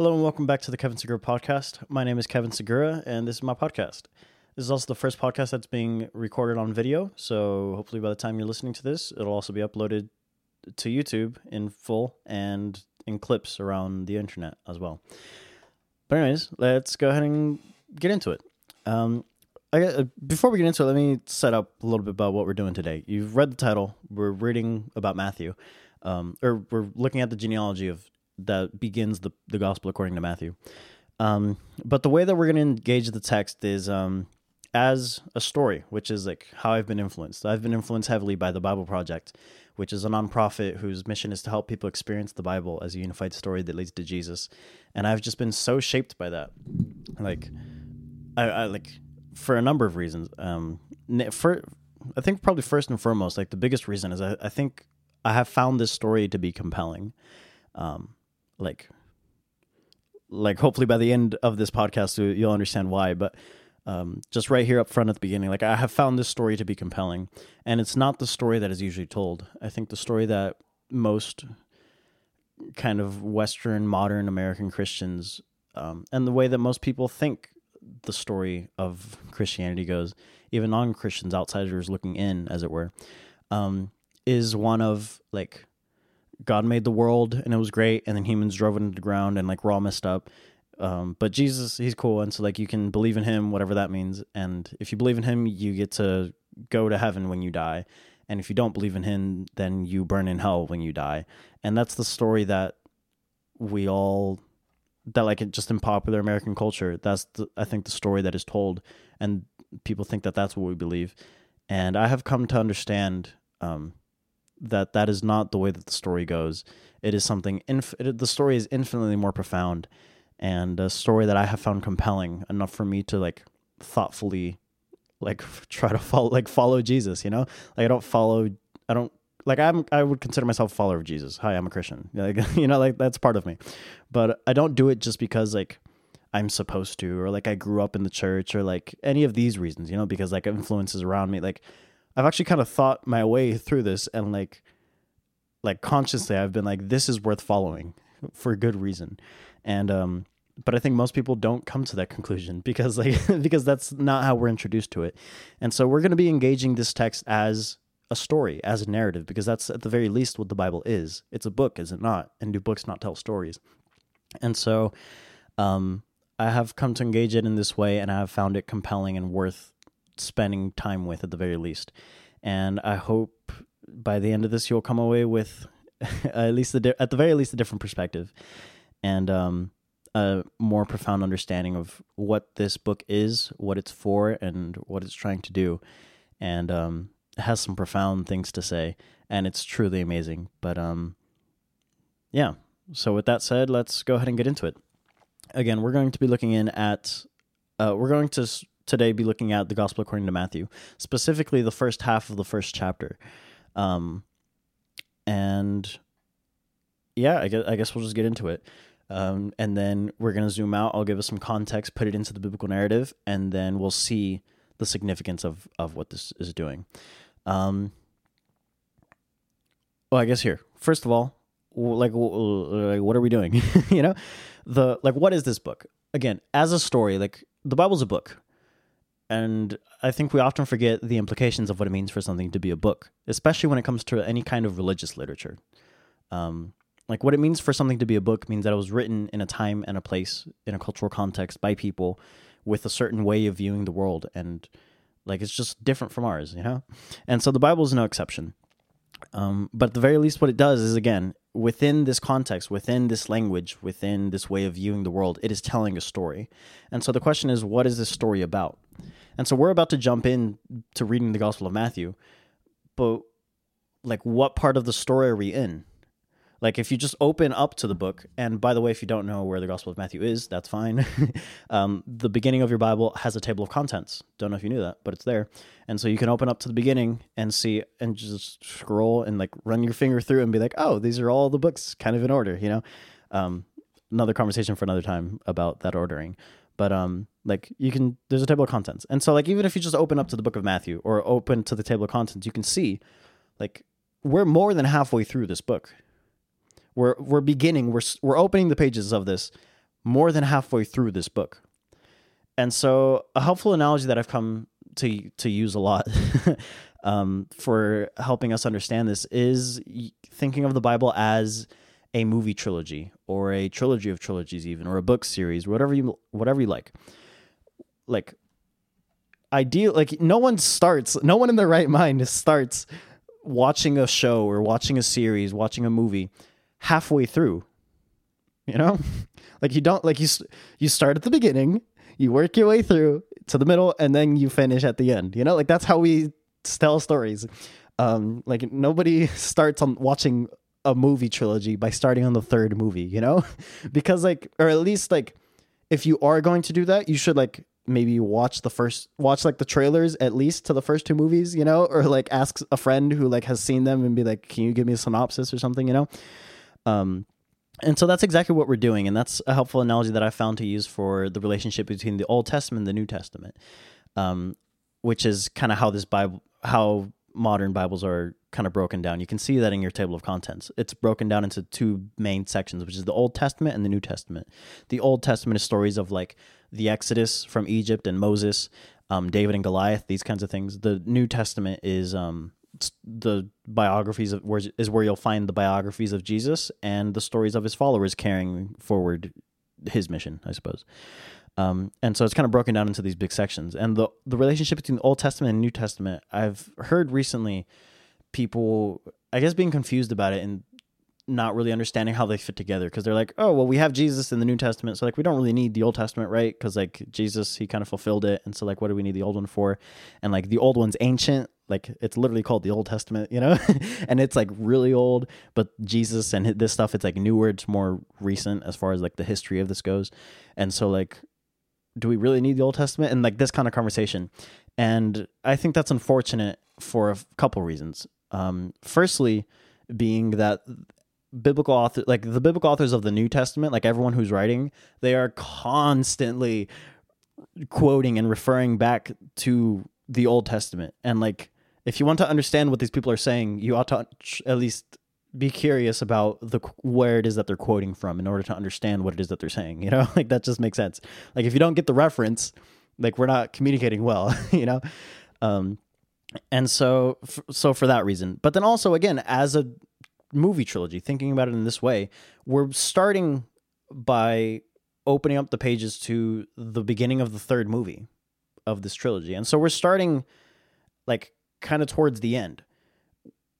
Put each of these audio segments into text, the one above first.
Hello and welcome back to the Kevin Segura podcast. My name is Kevin Segura and this is my podcast. This is also the first podcast that's being recorded on video, so hopefully by the time you're listening to this, it'll also be uploaded to YouTube in full and in clips around the internet as well. But anyways, let's go ahead and get into it. Um, I, uh, before we get into it, let me set up a little bit about what we're doing today. You've read the title. We're reading about Matthew, um, or we're looking at the genealogy of that begins the, the gospel according to Matthew. Um, but the way that we're going to engage the text is um, as a story, which is like how I've been influenced. I've been influenced heavily by the Bible Project, which is a nonprofit whose mission is to help people experience the Bible as a unified story that leads to Jesus. And I've just been so shaped by that. Like, I, I like for a number of reasons. Um, for I think probably first and foremost, like the biggest reason is I, I think I have found this story to be compelling. Um, like like hopefully by the end of this podcast you'll understand why but um, just right here up front at the beginning like i have found this story to be compelling and it's not the story that is usually told. I think the story that most kind of western modern american christians um, and the way that most people think the story of christianity goes even non-christians outsiders looking in as it were um, is one of like God made the world and it was great, and then humans drove it into the ground and like we're all messed up. Um, but Jesus, he's cool, and so like you can believe in him, whatever that means. And if you believe in him, you get to go to heaven when you die. And if you don't believe in him, then you burn in hell when you die. And that's the story that we all that like just in popular American culture. That's the, I think the story that is told, and people think that that's what we believe. And I have come to understand um, that that is not the way that the story goes. It is something. Inf- it, the story is infinitely more profound, and a story that I have found compelling enough for me to like thoughtfully, like try to follow, like follow Jesus. You know, like I don't follow. I don't like I'm. I would consider myself a follower of Jesus. Hi, I'm a Christian. Like you know, like that's part of me, but I don't do it just because like. I'm supposed to, or like I grew up in the church, or like any of these reasons, you know, because like influences around me. Like I've actually kind of thought my way through this and like like consciously I've been like this is worth following for a good reason. And um but I think most people don't come to that conclusion because like because that's not how we're introduced to it. And so we're going to be engaging this text as a story, as a narrative because that's at the very least what the Bible is. It's a book, is it not? And do books not tell stories? And so um I have come to engage it in this way and I have found it compelling and worth spending time with at the very least. And I hope by the end of this you'll come away with at least the at the very least a different perspective and um, a more profound understanding of what this book is, what it's for, and what it's trying to do. And um, it has some profound things to say, and it's truly amazing. But um, yeah. So with that said, let's go ahead and get into it. Again, we're going to be looking in at. Uh, we're going to today be looking at the Gospel according to Matthew, specifically the first half of the first chapter. Um, and yeah, I guess, I guess we'll just get into it. Um, and then we're going to zoom out. I'll give us some context, put it into the biblical narrative, and then we'll see the significance of, of what this is doing. Um, well, I guess here, first of all, like, like what are we doing? you know, the like, what is this book? Again, as a story, like the Bible's a book. And I think we often forget the implications of what it means for something to be a book, especially when it comes to any kind of religious literature. Um, like what it means for something to be a book means that it was written in a time and a place, in a cultural context, by people with a certain way of viewing the world. And like it's just different from ours, you know? And so the Bible is no exception. Um, but at the very least, what it does is again, within this context, within this language, within this way of viewing the world, it is telling a story. And so the question is, what is this story about? And so we're about to jump in to reading the Gospel of Matthew. But like what part of the story are we in? Like if you just open up to the book, and by the way, if you don't know where the Gospel of Matthew is, that's fine. um, the beginning of your Bible has a table of contents. Don't know if you knew that, but it's there. And so you can open up to the beginning and see and just scroll and like run your finger through and be like, oh, these are all the books kind of in order, you know? Um, another conversation for another time about that ordering. But um, like you can, there's a table of contents, and so like even if you just open up to the book of Matthew or open to the table of contents, you can see, like we're more than halfway through this book. We're we're beginning. We're we're opening the pages of this more than halfway through this book. And so, a helpful analogy that I've come to to use a lot um, for helping us understand this is thinking of the Bible as a movie trilogy or a trilogy of trilogies, even or a book series, whatever you whatever you like. Like, ideal, like no one starts, no one in their right mind starts watching a show or watching a series, watching a movie halfway through. You know, like you don't like you you start at the beginning, you work your way through to the middle, and then you finish at the end. You know, like that's how we tell stories. Um, like nobody starts on watching a movie trilogy by starting on the third movie. You know, because like or at least like if you are going to do that, you should like maybe watch the first watch like the trailers at least to the first two movies you know or like ask a friend who like has seen them and be like can you give me a synopsis or something you know um and so that's exactly what we're doing. And that's a helpful analogy that i found to use for the relationship between the old testament and the new testament um which is kind of how this bible how modern bibles are kind of broken down. You can see that in your table of contents. It's broken down into two main sections which is the old testament and the new testament. The old testament is stories of like the Exodus from Egypt and Moses, um, David and Goliath, these kinds of things. The New Testament is um, the biographies of where is where you'll find the biographies of Jesus and the stories of his followers carrying forward his mission, I suppose. Um, and so it's kind of broken down into these big sections. And the the relationship between the Old Testament and New Testament, I've heard recently people, I guess, being confused about it and not really understanding how they fit together because they're like, oh, well, we have Jesus in the New Testament, so like we don't really need the Old Testament, right? Because like Jesus, he kind of fulfilled it, and so like, what do we need the old one for? And like the old one's ancient, like it's literally called the Old Testament, you know, and it's like really old. But Jesus and this stuff, it's like newer, it's more recent as far as like the history of this goes, and so like, do we really need the Old Testament? And like this kind of conversation, and I think that's unfortunate for a couple reasons. Um, firstly, being that biblical author like the biblical authors of the New Testament, like everyone who's writing, they are constantly quoting and referring back to the Old Testament. And like if you want to understand what these people are saying, you ought to at least be curious about the where it is that they're quoting from in order to understand what it is that they're saying, you know? like that just makes sense. Like if you don't get the reference, like we're not communicating well, you know? Um and so so for that reason. But then also again as a movie trilogy, thinking about it in this way, we're starting by opening up the pages to the beginning of the third movie of this trilogy. And so we're starting like kind of towards the end.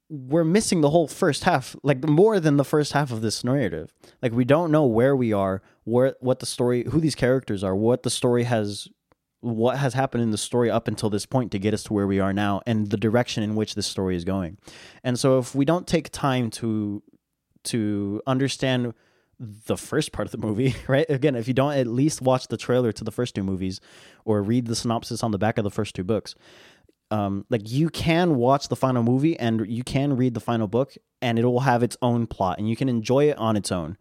We're missing the whole first half, like more than the first half of this narrative. Like we don't know where we are, where what the story, who these characters are, what the story has what has happened in the story up until this point to get us to where we are now and the direction in which this story is going. And so if we don't take time to to understand the first part of the movie, right? Again, if you don't at least watch the trailer to the first two movies or read the synopsis on the back of the first two books, um, like you can watch the final movie and you can read the final book and it will have its own plot and you can enjoy it on its own.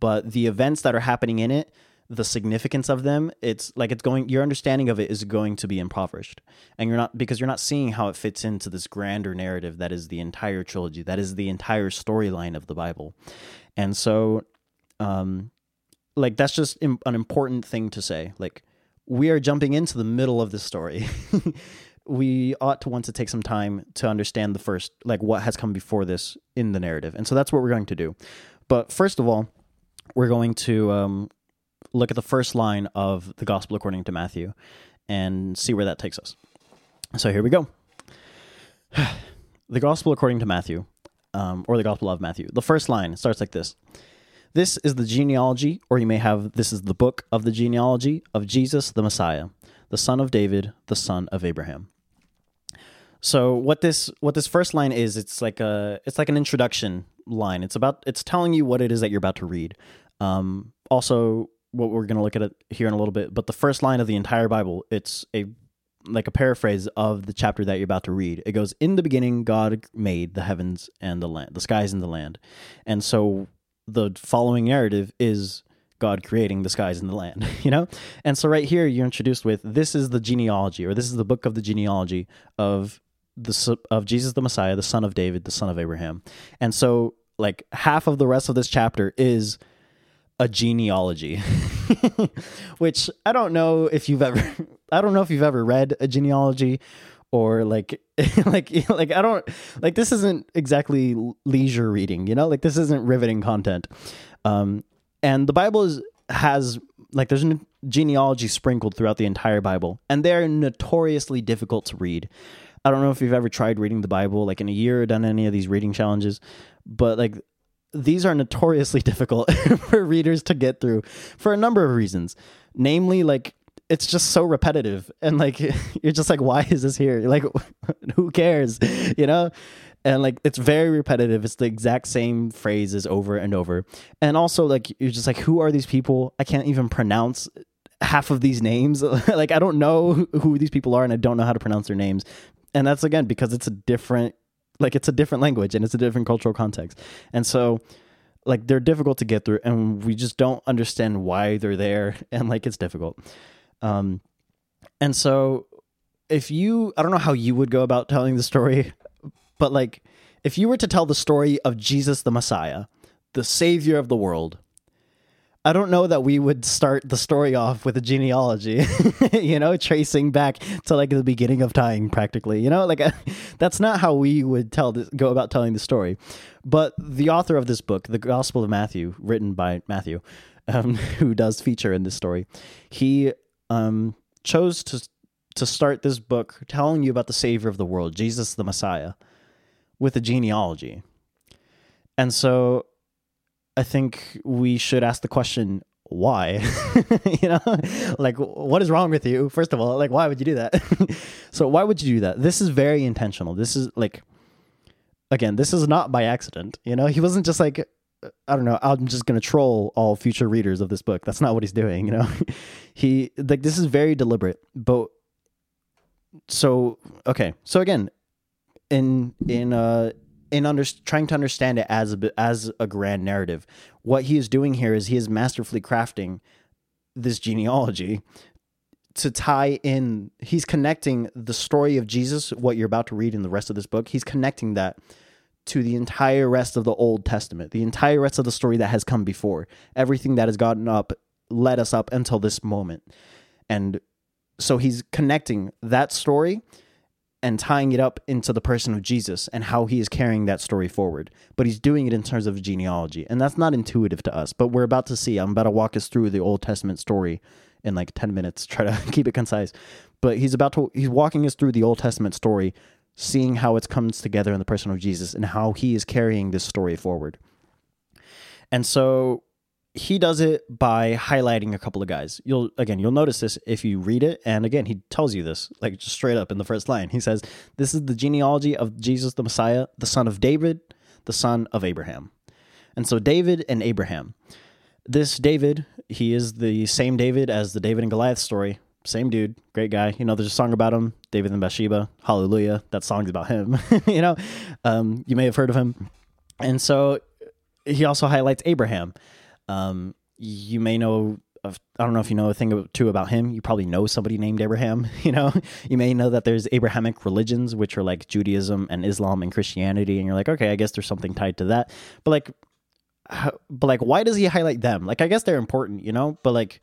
But the events that are happening in it the significance of them it's like it's going your understanding of it is going to be impoverished. And you're not because you're not seeing how it fits into this grander narrative that is the entire trilogy that is the entire storyline of the bible. And so um like that's just an important thing to say. Like we are jumping into the middle of the story we ought to want to take some time to understand the first like what has come before this in the narrative and so that's what we're going to do but first of all we're going to um, look at the first line of the Gospel according to Matthew and see where that takes us. So here we go. the Gospel according to Matthew, um, or the Gospel of Matthew. The first line starts like this This is the genealogy, or you may have this is the book of the genealogy of Jesus the Messiah, the son of David, the son of Abraham. So what this what this first line is, it's like a it's like an introduction line. It's about it's telling you what it is that you're about to read. Um, also, what we're going to look at it here in a little bit, but the first line of the entire Bible, it's a like a paraphrase of the chapter that you're about to read. It goes, "In the beginning, God made the heavens and the land, the skies and the land," and so the following narrative is God creating the skies and the land, you know? And so right here you're introduced with this is the genealogy or this is the book of the genealogy of the of Jesus the Messiah, the son of David, the son of Abraham. And so like half of the rest of this chapter is a genealogy. which I don't know if you've ever I don't know if you've ever read a genealogy or like like like I don't like this isn't exactly leisure reading, you know? Like this isn't riveting content. Um and the Bible is has like there's genealogy sprinkled throughout the entire Bible and they're notoriously difficult to read. I don't know if you've ever tried reading the Bible like in a year or done any of these reading challenges, but like these are notoriously difficult for readers to get through for a number of reasons. Namely, like it's just so repetitive and like you're just like why is this here? Like who cares? You know? And like it's very repetitive. It's the exact same phrases over and over. And also like you're just like who are these people? I can't even pronounce half of these names. like I don't know who these people are and I don't know how to pronounce their names. And that's again because it's a different like it's a different language and it's a different cultural context. And so like they're difficult to get through and we just don't understand why they're there and like it's difficult. Um and so if you I don't know how you would go about telling the story, but like if you were to tell the story of Jesus the Messiah, the savior of the world, I don't know that we would start the story off with a genealogy, you know, tracing back to like the beginning of time, practically. You know, like that's not how we would tell this, go about telling the story. But the author of this book, the Gospel of Matthew, written by Matthew, um, who does feature in this story, he um, chose to to start this book telling you about the Savior of the world, Jesus the Messiah, with a genealogy. And so I think we should ask the question why? You know like what is wrong with you? First of all like why would you do that? So why would you do that? This is very intentional. This is like again this is not by accident you know? He wasn't just like i don't know i'm just going to troll all future readers of this book. That's not what he's doing you know? He like this is very deliberate but so okay. So again in in uh in under, trying to understand it as a as a grand narrative. What he is doing here is he is masterfully crafting this genealogy to tie in. He's connecting the story of Jesus, what you're about to read in the rest of this book. He's connecting that to the entire rest of the Old Testament, the entire rest of the story that has come before, everything that has gotten up, led us up until this moment, and so he's connecting that story and tying it up into the person of Jesus and how he is carrying that story forward. But he's doing it in terms of genealogy. And that's not intuitive to us, but we're about to see. I'm about to walk us through the Old Testament story in like 10 minutes, try to keep it concise. But he's about to, he's walking us through the Old Testament story, seeing how it comes together in the person of Jesus and how he is carrying this story forward. And so he does it by highlighting a couple of guys. You'll again, you'll notice this if you read it, and again, he tells you this like just straight up in the first line. He says, "This is the genealogy of Jesus the Messiah, the son of David, the son of Abraham." And so David and Abraham. This David, he is the same David as the David and Goliath story. Same dude, great guy. You know, there's a song about him, David and Bathsheba. Hallelujah. That song's about him. you know, um, you may have heard of him. And so he also highlights Abraham. Um, you may know of, I don't know if you know a thing or two about him. You probably know somebody named Abraham. You know, you may know that there's Abrahamic religions, which are like Judaism and Islam and Christianity, and you're like, okay, I guess there's something tied to that. But like, but like, why does he highlight them? Like, I guess they're important, you know. But like,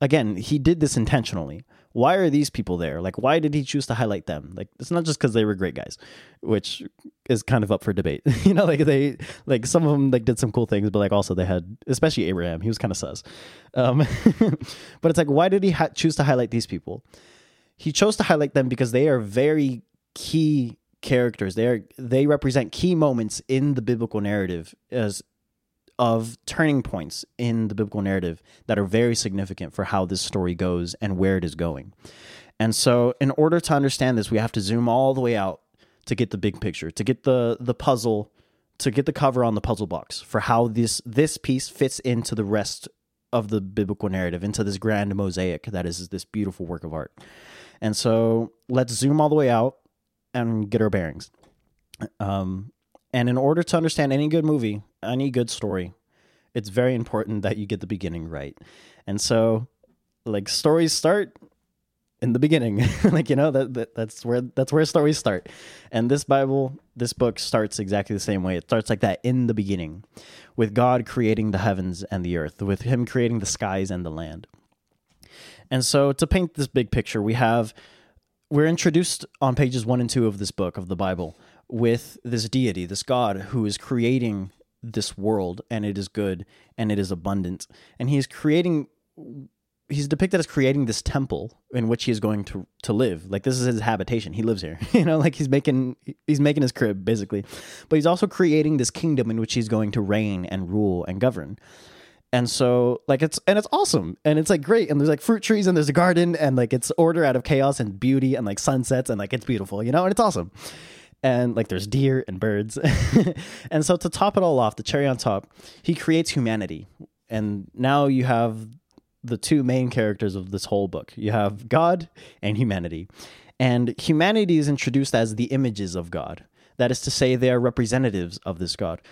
again, he did this intentionally why are these people there? Like, why did he choose to highlight them? Like, it's not just because they were great guys, which is kind of up for debate. you know, like they, like some of them like did some cool things, but like also they had, especially Abraham, he was kind of sus. Um, but it's like, why did he ha- choose to highlight these people? He chose to highlight them because they are very key characters. They are they represent key moments in the biblical narrative as of turning points in the biblical narrative that are very significant for how this story goes and where it is going. And so, in order to understand this, we have to zoom all the way out to get the big picture, to get the the puzzle, to get the cover on the puzzle box for how this this piece fits into the rest of the biblical narrative, into this grand mosaic that is this beautiful work of art. And so, let's zoom all the way out and get our bearings. Um, and in order to understand any good movie, any good story, it's very important that you get the beginning right. And so, like, stories start in the beginning. like you know that, that that's where that's where stories start. And this Bible, this book starts exactly the same way. It starts like that in the beginning, with God creating the heavens and the earth, with Him creating the skies and the land. And so to paint this big picture, we have we're introduced on pages one and two of this book of the Bible with this deity, this God who is creating this world and it is good and it is abundant. And he is creating he's depicted as creating this temple in which he is going to to live. Like this is his habitation. He lives here. you know, like he's making he's making his crib basically. But he's also creating this kingdom in which he's going to reign and rule and govern. And so like it's and it's awesome and it's like great and there's like fruit trees and there's a garden and like it's order out of chaos and beauty and like sunsets and like it's beautiful, you know, and it's awesome. And like there's deer and birds. and so to top it all off, the cherry on top, he creates humanity. And now you have the two main characters of this whole book. You have God and humanity. And humanity is introduced as the images of God. That is to say, they are representatives of this God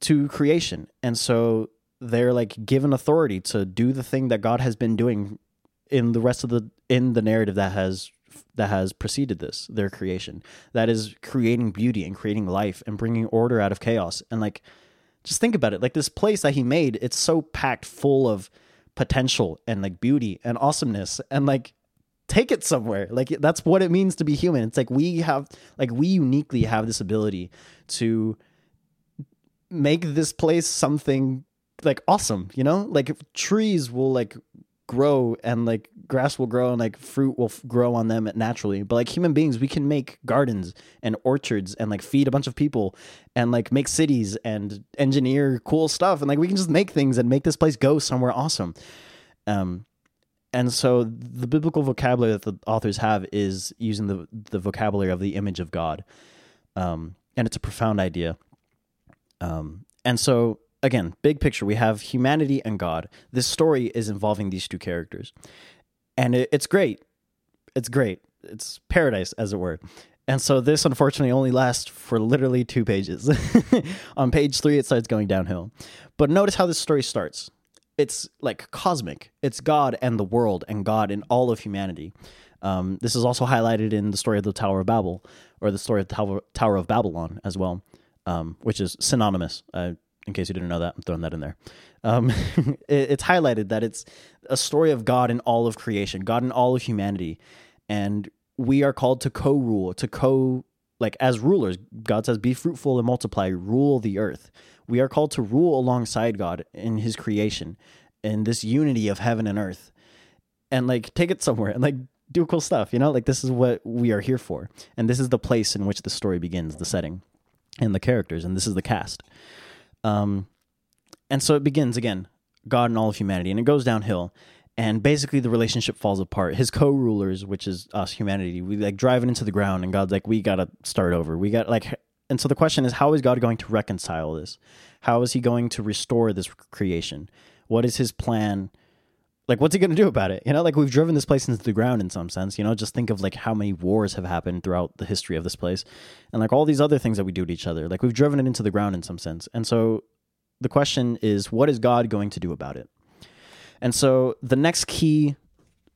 to creation. And so they're like given authority to do the thing that God has been doing in the rest of the in the narrative that has that has preceded this their creation. That is creating beauty and creating life and bringing order out of chaos. And like just think about it. Like this place that he made it's so packed full of potential and like beauty and awesomeness. And like take it somewhere. Like that's what it means to be human. It's like we have like we uniquely have this ability to make this place something like awesome you know? Like trees will like grow and like grass will grow and like fruit will f- grow on them naturally. But like human beings we can make gardens and orchards and like feed a bunch of people and like make cities and engineer cool stuff. And like we can just make things and make this place go somewhere awesome. Um and so the biblical vocabulary that the authors have is using the the vocabulary of the image of god. Um and it's a profound idea. Um and so again, big picture, we have humanity and God. This story is involving these two characters. And it, it's great. It's great. It's paradise, as it were. And so this unfortunately only lasts for literally two pages. On page three, it starts going downhill. But notice how this story starts. It's like cosmic. It's God and the world and God and all of humanity. Um, this is also highlighted in the story of the Tower of Babel or the story of the Tower, of Babylon as well, um, which is synonymous. Uh, in case you didn't know that, I'm throwing that in there. Um, it, it's highlighted that it's a story of God in all of creation, God in all of humanity, and we are called to co-rule, to co like as rulers. God says, "Be fruitful and multiply, rule the earth." We are called to rule alongside God in His creation, in this unity of heaven and earth, and like take it somewhere and like do cool stuff. You know, like this is what we are here for, and this is the place in which the story begins, the setting, and the characters, and this is the cast. Um, and so it begins again, God and all of humanity, and it goes downhill. And basically, the relationship falls apart. His co-rulers, which is us, humanity, we like drive it into the ground, and God's like, "We gotta start over. We got like." And so the question is, how is God going to reconcile this? How is He going to restore this creation? What is His plan? Like, what's He going to do about it? You know, like we've driven this place into the ground in some sense. You know, just think of like how many wars have happened throughout the history of this place, and like all these other things that we do to each other. Like we've driven it into the ground in some sense. And so the question is, what is God going to do about it? And so the next key,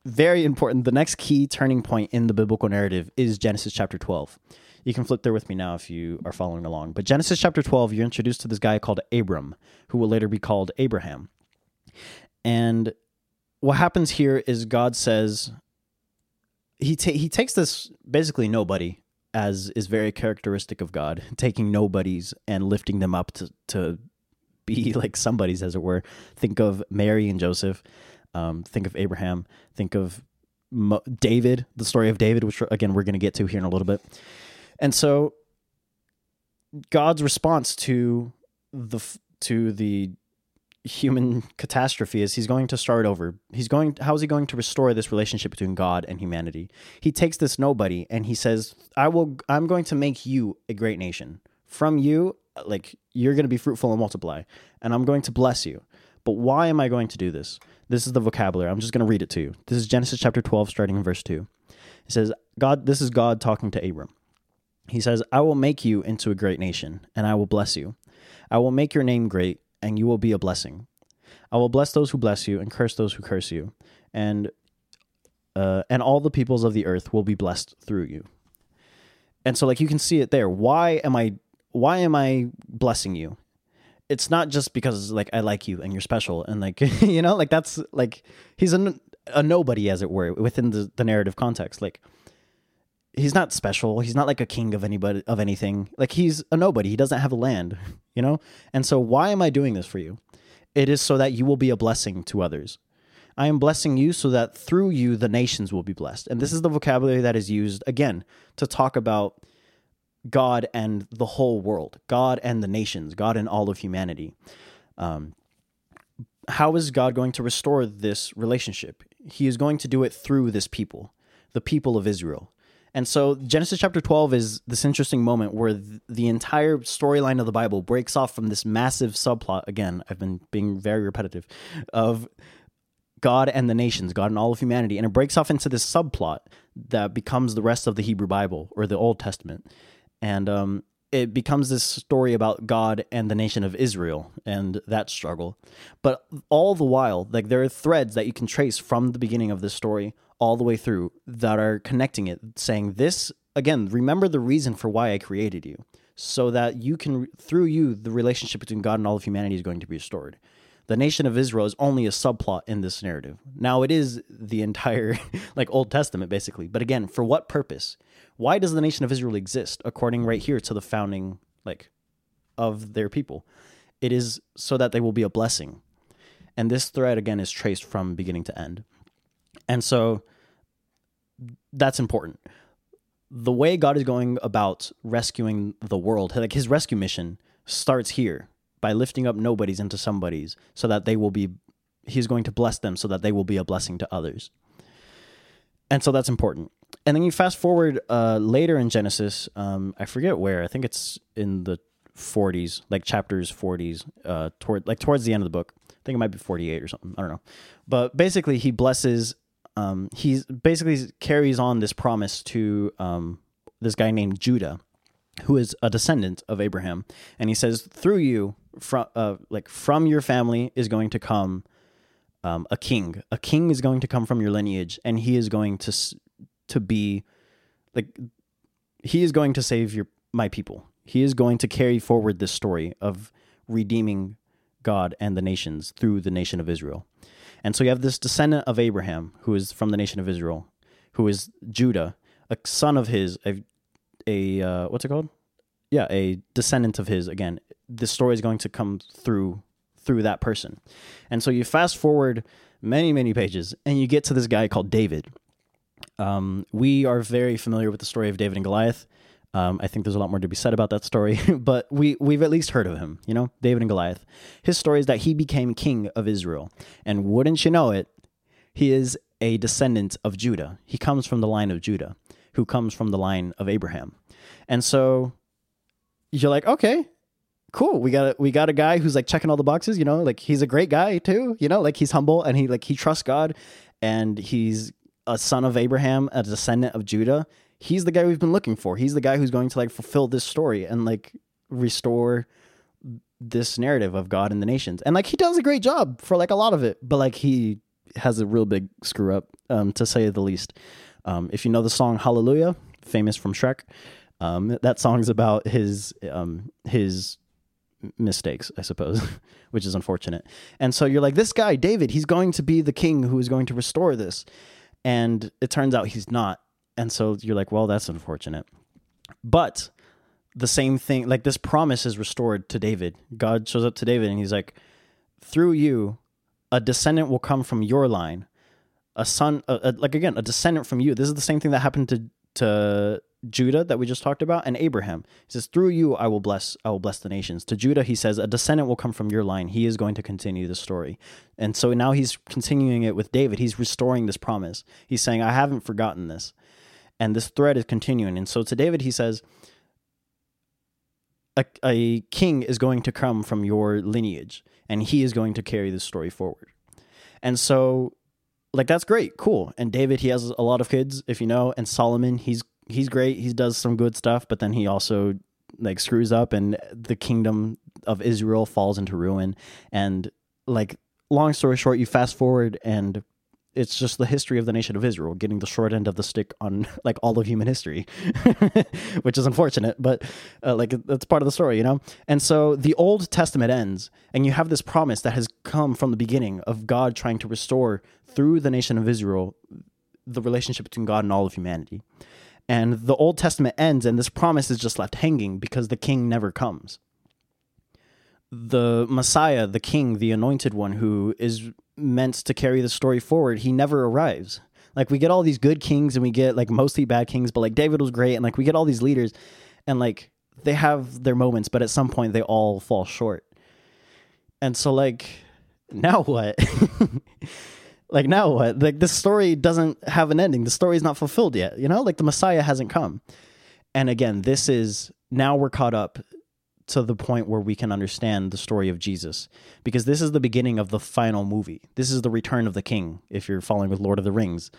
very important, the next key turning point in the biblical narrative is Genesis chapter 12. You can flip there with me now if you are following along. But Genesis chapter 12, you're introduced to this guy called Abram, who will later be called Abraham. And what happens here is God says, he, ta- he takes this basically nobody as is very characteristic of God, taking nobodies and lifting them up to, to be like somebody's, as it were. Think of Mary and Joseph. Um, think of Abraham. Think of Mo- David, the story of David, which again we're going to get to here in a little bit. And so, God's response to the to the human catastrophe is he's going to start over. He's going how is he going to restore this relationship between God and humanity? He takes this nobody and he says, "I will I'm going to make you a great nation. From you like you're going to be fruitful and multiply and i'm going to bless you. But why am i going to do this? This is the vocabulary. I'm just going to read it to you. This is genesis chapter 12 starting in verse 2 it says god this is god talking to abram. He says i will make you into a great nation and i will bless you. I will make your name great and you will be a blessing i will bless those who bless you and curse those who curse you and uh, and all the peoples of the earth will be blessed through you. And so, like you can see it there. Why am I? Why am I blessing you? It's not just because like I like you and you're special and like you know like that's like he's a, a nobody as it were within the, the narrative context. Like he's not special. He's not like a king of anybody of anything. Like he's a nobody. He doesn't have a land, you know? And so why am I doing this for you? It is so that you will be a blessing to others. I am blessing you so that through you the nations will be blessed. And this is the vocabulary that is used again to talk about God and the whole world, God and the nations, God and all of humanity. Um, how is God going to restore this relationship? He is going to do it through this people, the people of Israel. And so Genesis chapter 12 is this interesting moment where th- the entire storyline of the Bible breaks off from this massive subplot. Again, I've been being very repetitive of God and the nations, God and all of humanity. And it breaks off into this subplot that becomes the rest of the Hebrew Bible or the Old Testament. And um, it becomes this story about God and the nation of Israel and that struggle. But all the while, like there are threads that you can trace from the beginning of this story all the way through that are connecting it, saying this again, remember the reason for why I created you, so that you can, through you, the relationship between God and all of humanity is going to be restored. The nation of Israel is only a subplot in this narrative. Now, it is the entire, like, Old Testament, basically. But again, for what purpose? Why does the nation of Israel exist, according right here to the founding, like, of their people? It is so that they will be a blessing. And this thread, again, is traced from beginning to end. And so that's important. The way God is going about rescuing the world, like his rescue mission, starts here by lifting up nobodies into somebodies so that they will be, he's going to bless them so that they will be a blessing to others. And so that's important. And then you fast forward uh, later in Genesis, um, I forget where, I think it's in the 40s, like chapters 40s, uh, toward like towards the end of the book. I think it might be 48 or something. I don't know. But basically, he blesses um, he basically carries on this promise to um, this guy named Judah, who is a descendant of Abraham, and he says, "Through you, from uh, like from your family, is going to come um, a king. A king is going to come from your lineage, and he is going to to be like he is going to save your my people. He is going to carry forward this story of redeeming God and the nations through the nation of Israel." And so you have this descendant of Abraham, who is from the nation of Israel, who is Judah, a son of his, a, a uh, what's it called? Yeah, a descendant of his. Again, this story is going to come through through that person. And so you fast forward many many pages, and you get to this guy called David. Um, we are very familiar with the story of David and Goliath. Um, I think there's a lot more to be said about that story, but we we've at least heard of him. You know, David and Goliath. His story is that he became king of Israel, and wouldn't you know it, he is a descendant of Judah. He comes from the line of Judah, who comes from the line of Abraham, and so you're like, okay, cool. We got a, we got a guy who's like checking all the boxes. You know, like he's a great guy too. You know, like he's humble and he like he trusts God, and he's a son of Abraham, a descendant of Judah he's the guy we've been looking for. He's the guy who's going to like fulfill this story and like restore this narrative of God and the nations. And like he does a great job for like a lot of it, but like he has a real big screw up, um, to say the least. Um, if you know the song Hallelujah, famous from Shrek, um, that song's about his um, his mistakes, I suppose, which is unfortunate. And so you're like, this guy, David, he's going to be the king who is going to restore this. And it turns out he's not. And so you're like, well, that's unfortunate. But the same thing, like this promise is restored to David. God shows up to David and he's like, through you, a descendant will come from your line. A son, a, a, like again, a descendant from you. This is the same thing that happened to to Judah that we just talked about and Abraham. He says, "Through you, I will bless. I will bless the nations." To Judah, he says, "A descendant will come from your line. He is going to continue the story." And so now he's continuing it with David. He's restoring this promise. He's saying, "I haven't forgotten this." and this thread is continuing. And so to David, he says, a, a king is going to come from your lineage, and he is going to carry this story forward. And so, like, that's great, cool. And David, he has a lot of kids, if you know, and Solomon, he's he's great. He does some good stuff, but then he also like screws up, and the kingdom of Israel falls into ruin. And like, long story short, you fast forward and it's just the history of the nation of Israel getting the short end of the stick on like all of human history, which is unfortunate, but uh, like that's part of the story, you know? And so the Old Testament ends, and you have this promise that has come from the beginning of God trying to restore through the nation of Israel the relationship between God and all of humanity. And the Old Testament ends, and this promise is just left hanging because the king never comes. The Messiah, the king, the anointed one who is meant to carry the story forward, he never arrives. Like we get all these good kings and we get like mostly bad kings, but like David was great and like we get all these leaders and like they have their moments, but at some point they all fall short. And so like now what? like now what? Like this story doesn't have an ending. The story is not fulfilled yet, you know? Like the Messiah hasn't come. And again, this is now we're caught up to the point where we can understand the story of Jesus. Because this is the beginning of the final movie. This is the return of the king, if you're following with Lord of the Rings.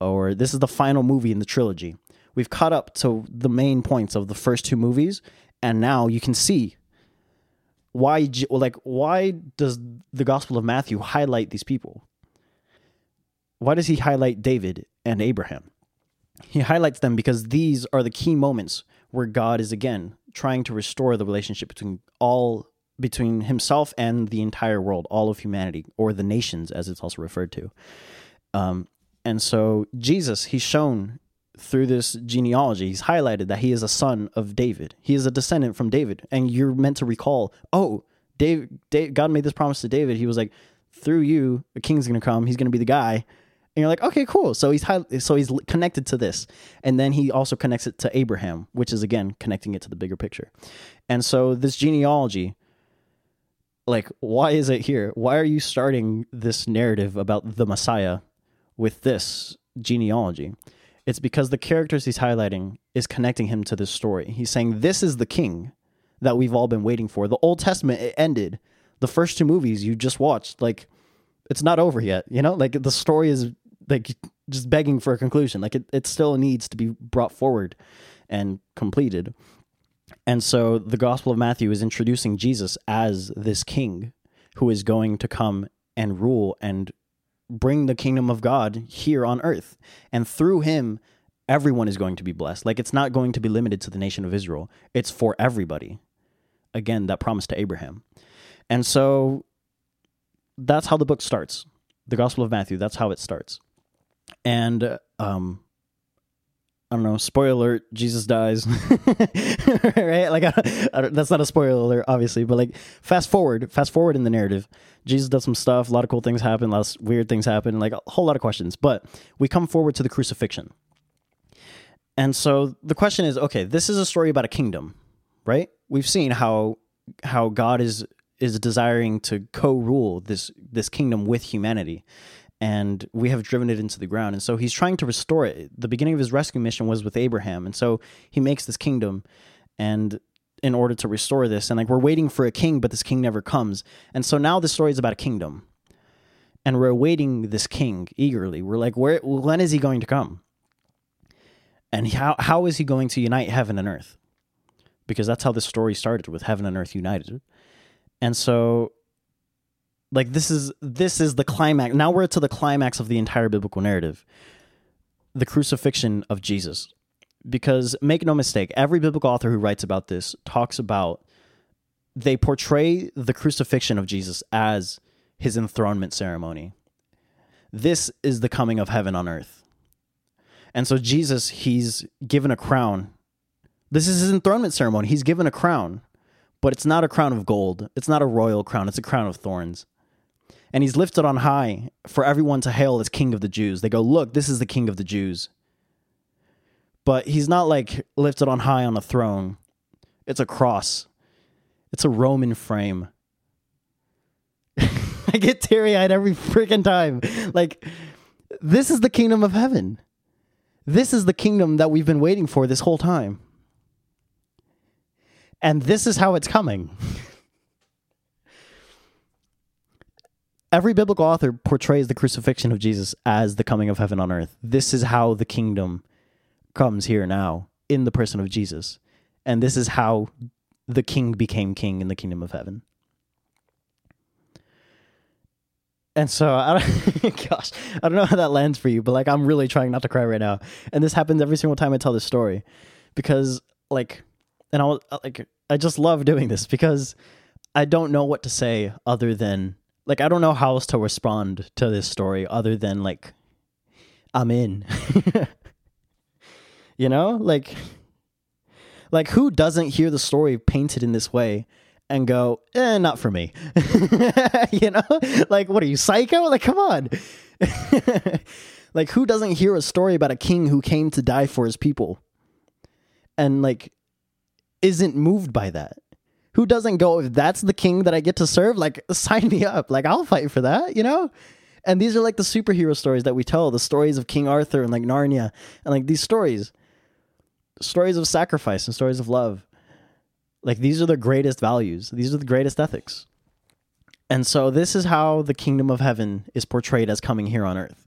Or this is the final movie in the trilogy. We've caught up to the main points of the first two movies, and now you can see why like why does the Gospel of Matthew highlight these people? Why does he highlight David and Abraham? He highlights them because these are the key moments where God is again trying to restore the relationship between all between himself and the entire world, all of humanity, or the nations, as it's also referred to. Um, and so Jesus, he's shown through this genealogy, he's highlighted that he is a son of David. He is a descendant from David, and you're meant to recall, oh, Dave, Dave God made this promise to David. He was like, through you, a king's going to come. He's going to be the guy and you're like, okay, cool. So he's high, so he's connected to this, and then he also connects it to Abraham, which is again connecting it to the bigger picture. And so this genealogy, like, why is it here? Why are you starting this narrative about the Messiah with this genealogy? It's because the characters he's highlighting is connecting him to this story. He's saying this is the king that we've all been waiting for. The Old Testament it ended. The first two movies you just watched, like it's not over yet. You know, like the story is like just begging for a conclusion. Like it, it still needs to be brought forward and completed. And so the Gospel of Matthew is introducing Jesus as this king who is going to come and rule and bring the kingdom of God here on earth. And through him, everyone is going to be blessed. Like it's not going to be limited to the nation of Israel, it's for everybody. Again, that promise to Abraham. And so that's how the book starts. The Gospel of Matthew, that's how it starts and um I don't know. Spoiler alert: Jesus dies. right? Like, I, I that's not a spoiler alert, obviously, but like, fast forward, fast forward in the narrative. Jesus does some stuff. A lot of cool things happen. A lot of weird things happen. Like a whole lot of questions. But we come forward to the crucifixion, and so the question is: Okay, this is a story about a kingdom, right? We've seen how how God is is desiring to co-rule this this kingdom with humanity and we have driven it into the ground. And so he's trying to restore it. The beginning of his rescue mission was with Abraham. And so he makes this kingdom and in order to restore this. And like we're waiting for a king, but this king never comes. And so now the story is about a kingdom. And we're awaiting this king eagerly. We're like, where when is he going to come? And how how is he going to unite heaven and earth? Because that's how this story started with heaven and earth united. And so like this is this is the climax. Now we're to the climax of the entire biblical narrative the crucifixion of jesus. Because make no mistake every biblical author who writes about this talks about they portray the crucifixion of jesus as his enthronement ceremony. This is the coming of heaven on earth. And so jesus he's given a crown. This is his enthronement ceremony. He's given a crown but it's not a crown of gold. It's not a royal crown. It's a crown of thorns and he's lifted on high for everyone to hail as king of the Jews. They go, Look, this is the king of the Jews. But he's not like lifted on high on a throne, it's a cross, it's a Roman frame. I get teary eyed every freaking time. Like, this is the kingdom of heaven. This is the kingdom that we've been waiting for this whole time. And this is how it's coming. every biblical author portrays the crucifixion of Jesus as the coming of heaven on earth. This is how the kingdom comes here now in the person of Jesus. And this is how the king became king in the kingdom of heaven. And so I don't, gosh, I don't know how that lands for you, but like I'm really trying not to cry right now. And this happens every single time I tell this story, because like, and I was like, I just love doing this because I don't know what to say other than like I don't know how else to respond to this story other than like I'm in. you know, like like who doesn't hear the story painted in this way and go, eh, not for me. you know? Like, what are you, psycho? Like, come on. like, who doesn't hear a story about a king who came to die for his people and, like, isn't moved by that? Who doesn't go, if that's the king that I get to serve, like, sign me up. Like, I'll fight for that, you know? And these are like the superhero stories that we tell, the stories of King Arthur and like Narnia, and like these stories, stories of sacrifice and stories of love like these are the greatest values. These are the greatest ethics. And so this is how the kingdom of heaven is portrayed as coming here on earth.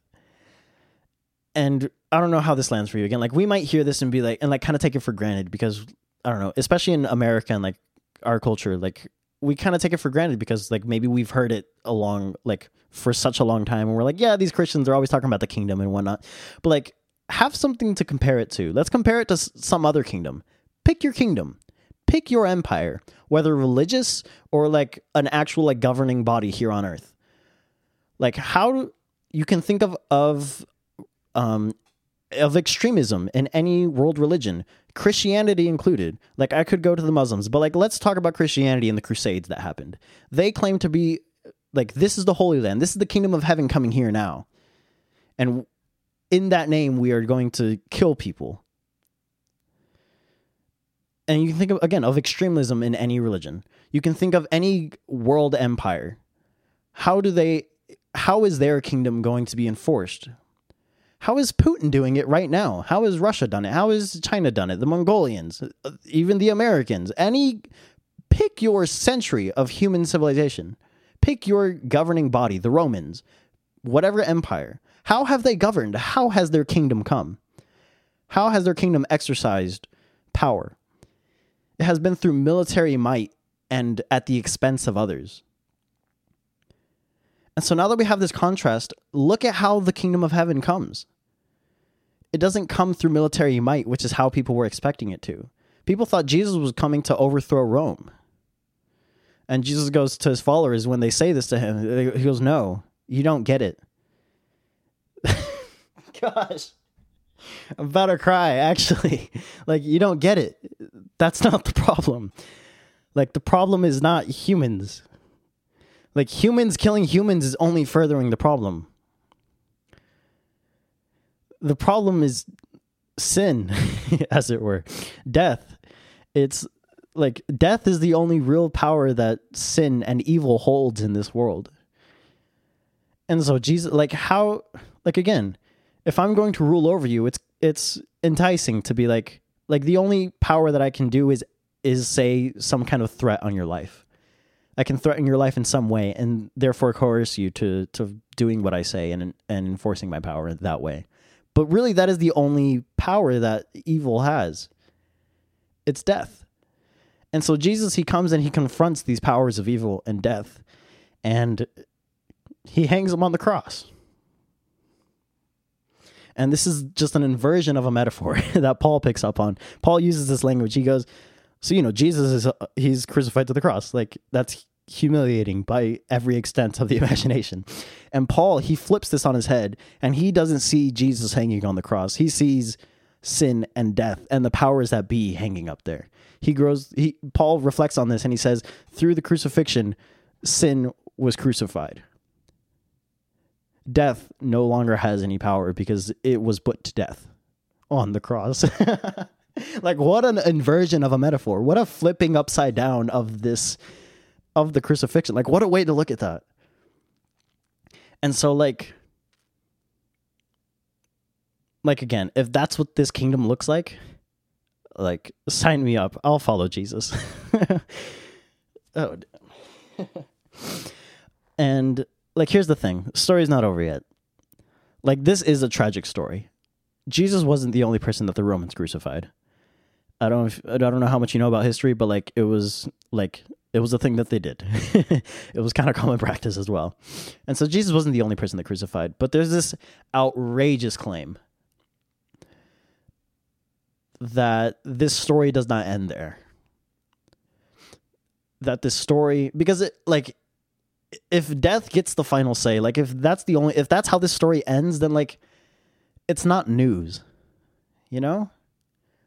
And I don't know how this lands for you again. Like we might hear this and be like and like kind of take it for granted because I don't know, especially in America and like our culture, like we kind of take it for granted because like maybe we've heard it along like for such a long time and we're like, yeah, these Christians are always talking about the kingdom and whatnot. But like have something to compare it to. Let's compare it to some other kingdom. Pick your kingdom pick your empire, whether religious or like an actual like governing body here on earth. Like how you can think of of um of extremism in any world religion, Christianity included. Like I could go to the Muslims, but like let's talk about Christianity and the crusades that happened. They claim to be like this is the holy land. This is the kingdom of heaven coming here now. And in that name we are going to kill people and you can think of again of extremism in any religion. You can think of any world empire. How do they how is their kingdom going to be enforced? How is Putin doing it right now? How has Russia done it? How has China done it? The Mongolians, uh, even the Americans. Any pick your century of human civilization. Pick your governing body, the Romans, whatever empire. How have they governed? How has their kingdom come? How has their kingdom exercised power? It has been through military might and at the expense of others. And so now that we have this contrast, look at how the kingdom of heaven comes. It doesn't come through military might, which is how people were expecting it to. People thought Jesus was coming to overthrow Rome. And Jesus goes to his followers when they say this to him, he goes, No, you don't get it. Gosh. I'm about to cry, actually. like, you don't get it. That's not the problem. Like, the problem is not humans. Like, humans killing humans is only furthering the problem. The problem is sin, as it were, death. It's like death is the only real power that sin and evil holds in this world. And so Jesus like how like again, if I'm going to rule over you, it's it's enticing to be like like the only power that I can do is is say some kind of threat on your life. I can threaten your life in some way and therefore coerce you to to doing what I say and and enforcing my power that way. But really that is the only power that evil has. It's death. And so Jesus he comes and he confronts these powers of evil and death and he hangs them on the cross. And this is just an inversion of a metaphor that Paul picks up on. Paul uses this language. He goes, So, you know, Jesus is, he's crucified to the cross. Like, that's humiliating by every extent of the imagination. And Paul, he flips this on his head and he doesn't see Jesus hanging on the cross. He sees sin and death and the powers that be hanging up there. He grows, he, Paul reflects on this and he says, Through the crucifixion, sin was crucified death no longer has any power because it was put to death on the cross. like what an inversion of a metaphor. What a flipping upside down of this of the crucifixion. Like what a way to look at that. And so like like again, if that's what this kingdom looks like, like sign me up. I'll follow Jesus. oh. and like here's the thing the story's not over yet like this is a tragic story jesus wasn't the only person that the romans crucified i don't i don't know how much you know about history but like it was like It was a thing that they did. it was kind of common practice as well. And so Jesus wasn't the only person that crucified, but there's this outrageous claim that this story does not end there. That this story, because it, like, if death gets the final say, like, if that's the only, if that's how this story ends, then, like, it's not news, you know?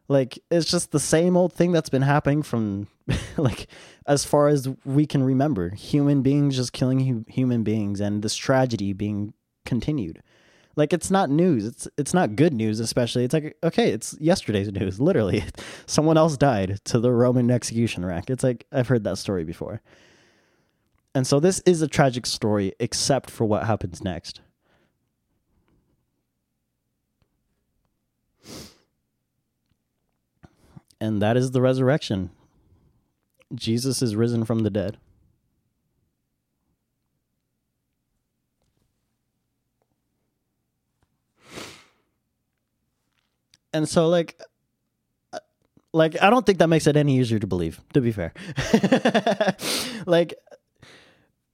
Like, it's just the same old thing that's been happening from, like, as far as we can remember. Human beings just killing hu- human beings and this tragedy being continued. Like it's not news. It's it's not good news, especially. It's like okay, it's yesterday's news. Literally, someone else died to the Roman execution rack. It's like I've heard that story before. And so this is a tragic story, except for what happens next. And that is the resurrection. Jesus is risen from the dead. and so like uh, like I don't think that makes it any easier to believe, to be fair. like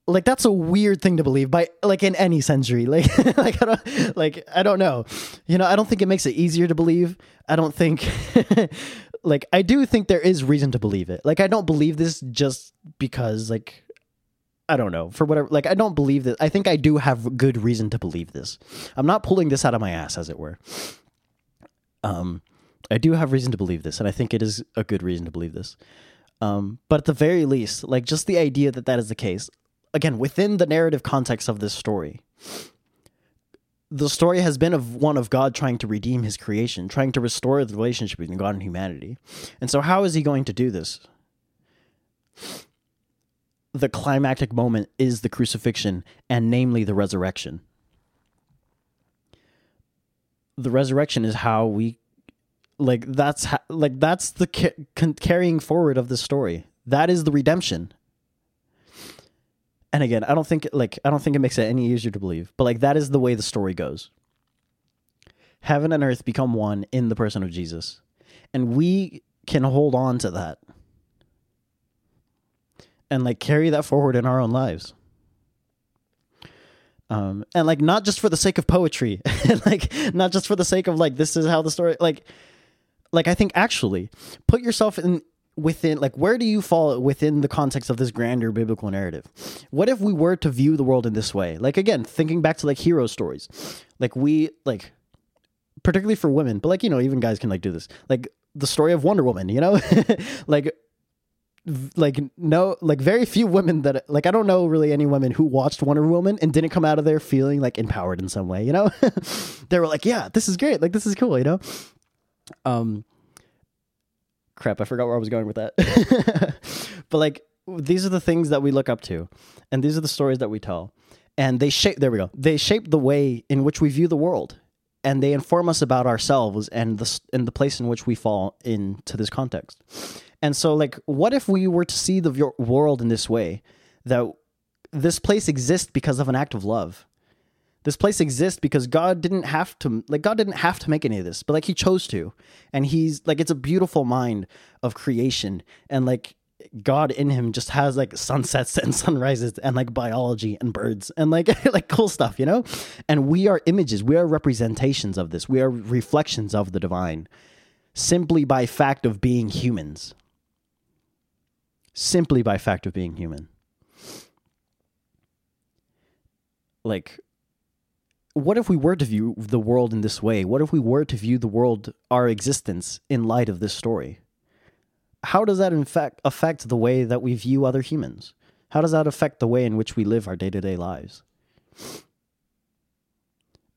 like that's a weird thing to believe by like in any century. Like like I don't like I don't know. You know, I don't think it makes it easier to believe. I don't think like I do think there is reason to believe it. Like I don't believe this just because like I don't know, for whatever like I don't believe that I think I do have good reason to believe this. I'm not pulling this out of my ass as it were. Um, I do have reason to believe this, and I think it is a good reason to believe this. Um, but at the very least, like just the idea that that is the case, again, within the narrative context of this story, the story has been of one of God trying to redeem his creation, trying to restore the relationship between God and humanity. And so, how is he going to do this? The climactic moment is the crucifixion, and namely the resurrection the resurrection is how we like that's how, like that's the ca- carrying forward of the story that is the redemption and again i don't think like i don't think it makes it any easier to believe but like that is the way the story goes. Heaven and earth become one in the person of jesus and we can hold on to that and like carry that forward in our own lives. Um, and like not just for the sake of poetry, like not just for the sake of like this is how the story like like I think actually put yourself in within like where do you fall within the context of this grander biblical narrative what if we were to view the world in this way like again thinking back to like hero stories like we like particularly for women but like you know even guys can like do this like the story of wonder woman you know like like no like very few women that like I don't know really any women who watched Wonder Woman and didn't come out of there feeling like empowered in some way, you know? they were like, "Yeah, this is great. Like this is cool," you know? Um crap, I forgot where I was going with that. but like these are the things that we look up to and these are the stories that we tell. And they shape there we go. They shape the way in which we view the world and they inform us about ourselves and the and the place in which we fall into this context. And so, like, what if we were to see the world in this way that this place exists because of an act of love? This place exists because God didn't have to, like, God didn't have to make any of this, but like, He chose to. And He's like, it's a beautiful mind of creation. And like, God in him just has like sunsets and sunrises and like biology and birds and like like cool stuff, you know? And we are images, we are representations of this. We are reflections of the divine simply by fact of being humans simply by fact of being human. Like, what if we were to view the world in this way? What if we were to view the world, our existence, in light of this story? How does that in fact affect the way that we view other humans? How does that affect the way in which we live our day to day lives?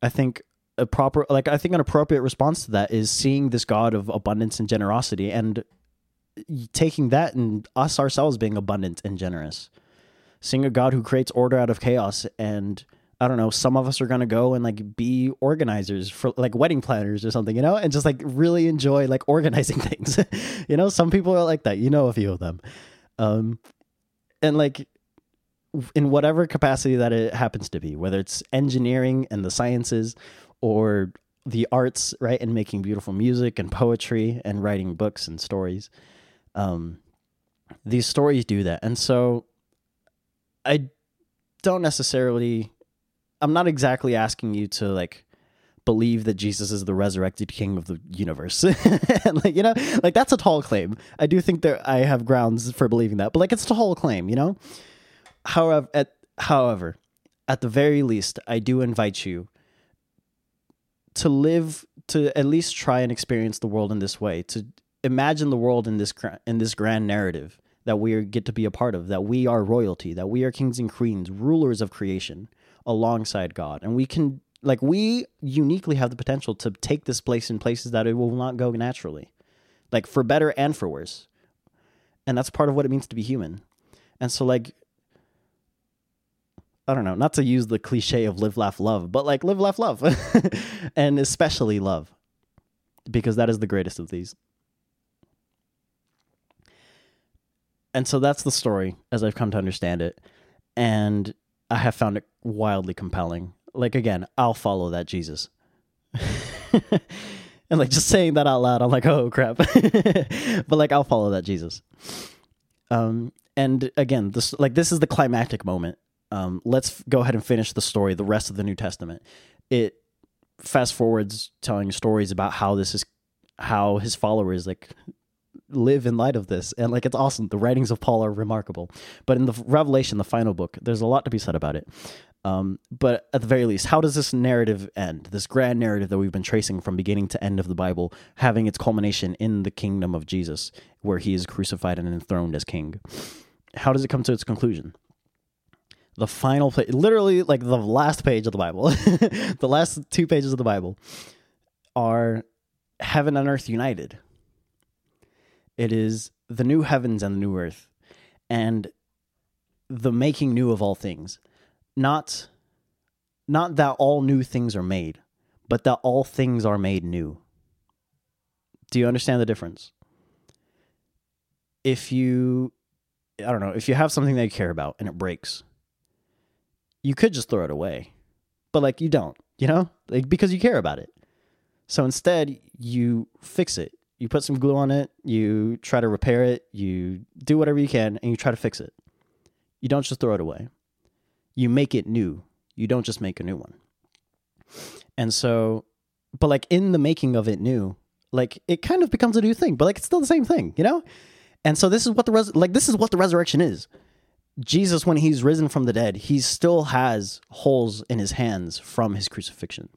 I think a proper, like, I think an appropriate response to that is seeing this God of abundance and generosity and taking that and us ourselves being abundant and generous. Seeing a God who creates order out of chaos and I don't know, some of us are gonna go and like be organizers for like wedding planners or something, you know, and just like really enjoy like organizing things. you know, some people are like that. You know a few of them. Um and like in whatever capacity that it happens to be, whether it's engineering and the sciences or the arts, right, and making beautiful music and poetry and writing books and stories um, these stories do that. And so I don't necessarily I'm not exactly asking you to like believe that Jesus is the resurrected king of the universe. and like, you know, like that's a tall claim. I do think that I have grounds for believing that, but like it's a tall claim, you know? However, at however, at the very least, I do invite you to live to at least try and experience the world in this way, to imagine the world in this in this grand narrative that we get to be a part of, that we are royalty, that we are kings and queens, rulers of creation alongside God. And we can like we uniquely have the potential to take this place in places that it will not go naturally. Like for better and for worse. And that's part of what it means to be human. And so like I don't know, not to use the cliche of live, laugh, love, but like live, laugh, love. and especially love. Because that is the greatest of these. And so that's the story as I've come to understand it. And I have found it wildly compelling. Like again, I'll follow that Jesus. and like just saying that out loud, I'm like, oh crap. but like I'll follow that Jesus. Um and again, this like this is the climactic moment. Um let's go ahead and finish the story, the rest of the New Testament. It fast forwards telling stories about how this is how his followers like live in light of this and like it's awesome. The writings of paul are remarkable. But in the revelation the final book there's a lot to be said about it. Um, but at the very least how does this narrative end? This grand narrative that we've been tracing from beginning to end of the bible having its culmination in the kingdom of jesus where he is crucified and enthroned as king. How does it come to its conclusion? The final page literally like the last page of the bible the last two pages of the bible are heaven and earth united it is the new heavens and the new earth, and the making new of all things. Not, not that all new things are made, but that all things are made new. Do you understand the difference? If you, I don't know, if you have something that you care about and it breaks, you could just throw it away, but like you don't, you know, like because you care about it. So instead, you fix it you put some glue on it, you try to repair it, you do whatever you can, and you try to fix it. You don't just throw it away. You make it new. You don't just make a new one. And so, but like in the making of it new, like it kind of becomes a new thing, but like it's still the same thing, you know? And so this is what the res- like this is what the resurrection is. Jesus when he's risen from the dead, he still has holes in his hands from his crucifixion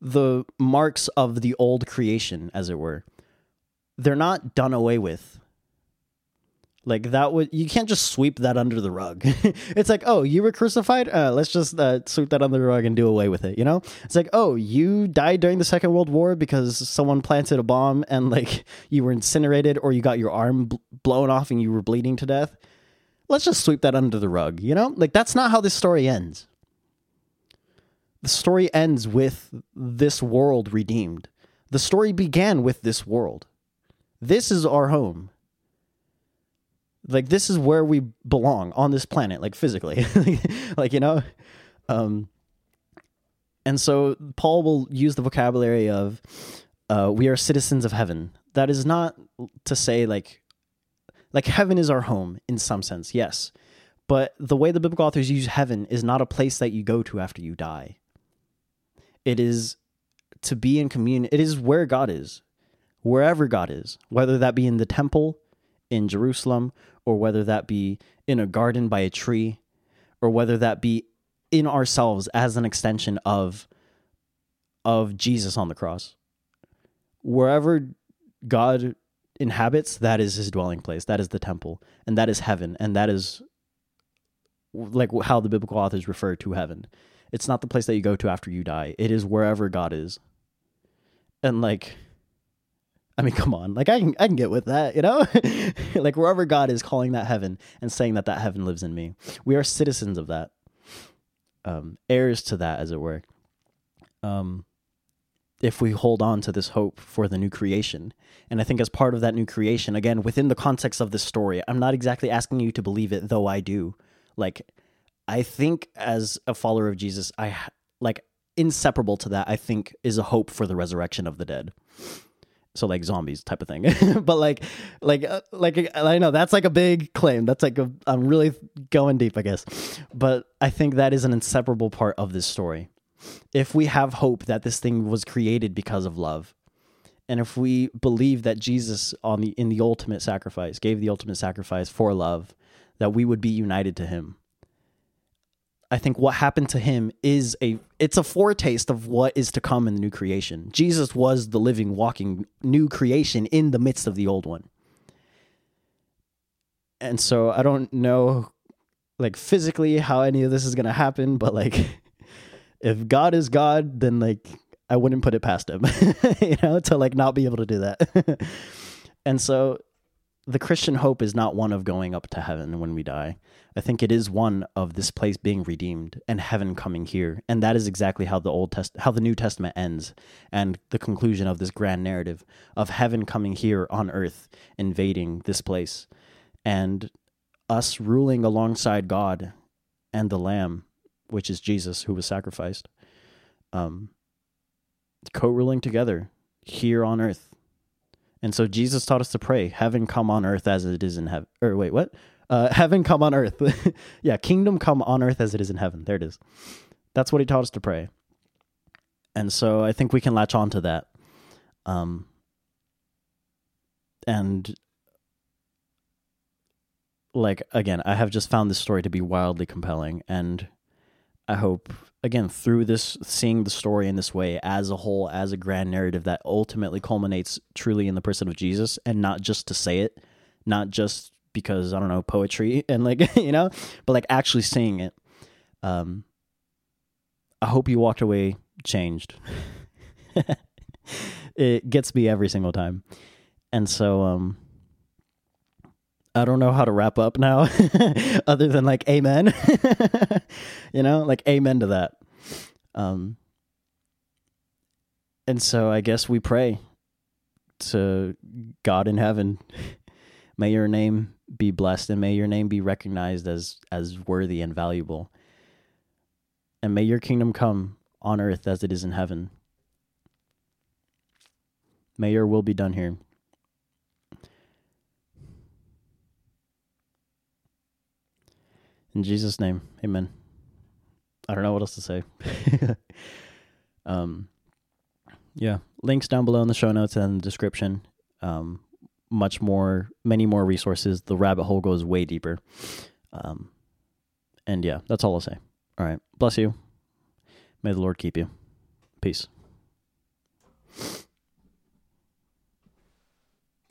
the marks of the old creation, as it were, they're not done away with. Like that would you can't just sweep that under the rug. it's like, oh, you were crucified. Uh, let's just uh, sweep that under the rug and do away with it. You know, it's like, oh, you died during the Second World War because someone planted a bomb and like you were incinerated or you got your arm bl- blown off and you were bleeding to death. Let's just sweep that under the rug. You know, like that's not how this story ends the story ends with this world redeemed. The story began with this world. This is our home. Like this is where we belong on this planet, like physically. like, you know? Um and so Paul will use the vocabulary of uh, we are citizens of heaven. That is not to say like like heaven is our home in some sense, yes. But the way the biblical authors use heaven is not a place that you go to after you die. It is to be in communion. It is where God is, wherever God is, whether that be in the temple in Jerusalem, or whether that be in a garden by a tree, or whether that be in ourselves as an extension of of Jesus on the cross. Wherever God inhabits, that is his dwelling place. That is the temple, and that is heaven, and that is like how the biblical authors refer to heaven. It's not the place that you go to after you die. It is wherever God is. And like I mean, come on. Like I can I can get with that, you know? like wherever God is calling that heaven and saying that that heaven lives in me. We are citizens of that. Um heirs to that as it were. Um if we hold on to this hope for the new creation. And I think as part of that new creation, again, within the context of this story, I'm not exactly asking you to believe it, though I do. Like I think as a follower of Jesus, I like inseparable to that, I think is a hope for the resurrection of the dead. so like zombies type of thing. but like, like, uh, like I know that's like a big claim. That's like I'm really going deep, I guess. But I think that is an inseparable part of this story. If we have hope that this thing was created because of love, and if we believe that Jesus on the in the ultimate sacrifice gave the ultimate sacrifice for love, that we would be united to him. I think what happened to him is a it's a foretaste of what is to come in the new creation. Jesus was the living walking new creation in the midst of the old one. And so I don't know like physically how any of this is going to happen, but like if God is God, then like I wouldn't put it past him, you know, to like not be able to do that. and so the Christian hope is not one of going up to heaven when we die. I think it is one of this place being redeemed and heaven coming here. And that is exactly how the Old Test how the New Testament ends and the conclusion of this grand narrative of heaven coming here on earth, invading this place, and us ruling alongside God and the Lamb, which is Jesus who was sacrificed. Um co-ruling together here on earth. And so Jesus taught us to pray, heaven come on earth as it is in heaven. Or wait, what? Uh, heaven come on earth. yeah, kingdom come on earth as it is in heaven. There it is. That's what he taught us to pray. And so I think we can latch on to that. Um, and like again, I have just found this story to be wildly compelling and I hope again through this seeing the story in this way as a whole as a grand narrative that ultimately culminates truly in the person of Jesus and not just to say it not just because I don't know poetry and like you know but like actually seeing it. Um I hope you walked away changed. It gets me every single time. And so um I don't know how to wrap up now other than like amen. you know, like amen to that. Um and so I guess we pray to God in heaven. May your name be blessed and may your name be recognized as as worthy and valuable. And may your kingdom come on earth as it is in heaven. May your will be done here. In Jesus' name, amen. I don't know what else to say. um, yeah, links down below in the show notes and the description. Um, much more, many more resources. The rabbit hole goes way deeper. Um, and yeah, that's all I'll say. All right. Bless you. May the Lord keep you. Peace.